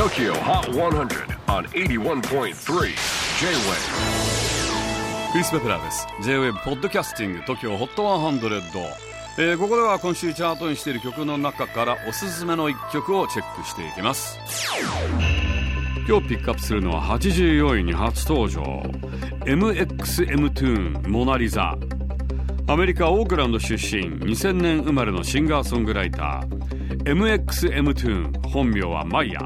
TOKYO HOT 100 on 81.3 J-WAVE クリス・ベプラーです。J-WAVE ポッドキャスティング TOKYO HOT 100、えー、ここでは今週チャートにしている曲の中からおすすめの一曲をチェックしていきます。今日ピックアップするのは84位に初登場。MXM トゥーンモナリザアメリカ・オークランド出身2000年生まれのシンガーソングライター。MXM トゥーン本名はマイヤ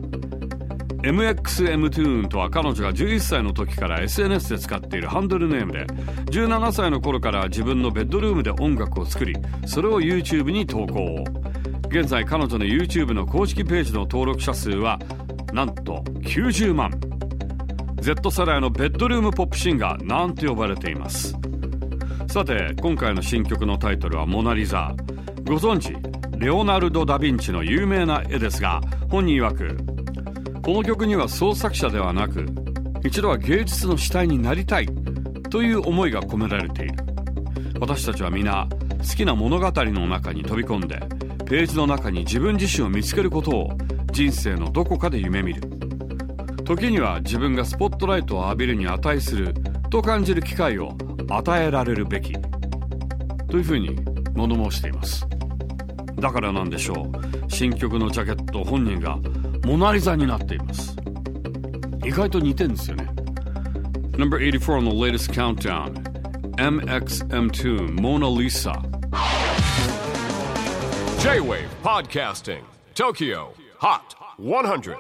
MXM トゥーンとは彼女が11歳の時から SNS で使っているハンドルネームで17歳の頃から自分のベッドルームで音楽を作りそれを YouTube に投稿。現在彼女の YouTube の公式ページの登録者数はなんと90万。Z 世代のベッドルームポップシンガーなんて呼ばれています。さて今回の新曲のタイトルは「モナ・リザ」ご存知レオナルド・ダ・ヴィンチの有名な絵ですが本人曰くこの曲には創作者ではなく一度は芸術の主体になりたいという思いが込められている。私たちは皆好きな物語の中に飛び込んでページの中に自分自身を見つけることを人生のどこかで夢見る。時には自分がスポットライトを浴びるに値すると感じる機会を与えられるべきというふうに物申しています。だからなんでしょう。新曲のジャケット本人がモナリザになっています意外と似てるんですよね Number 84 on the latest countdown MXM2 Mona Lisa J-WAVE PODCASTING TOKYO HOT 100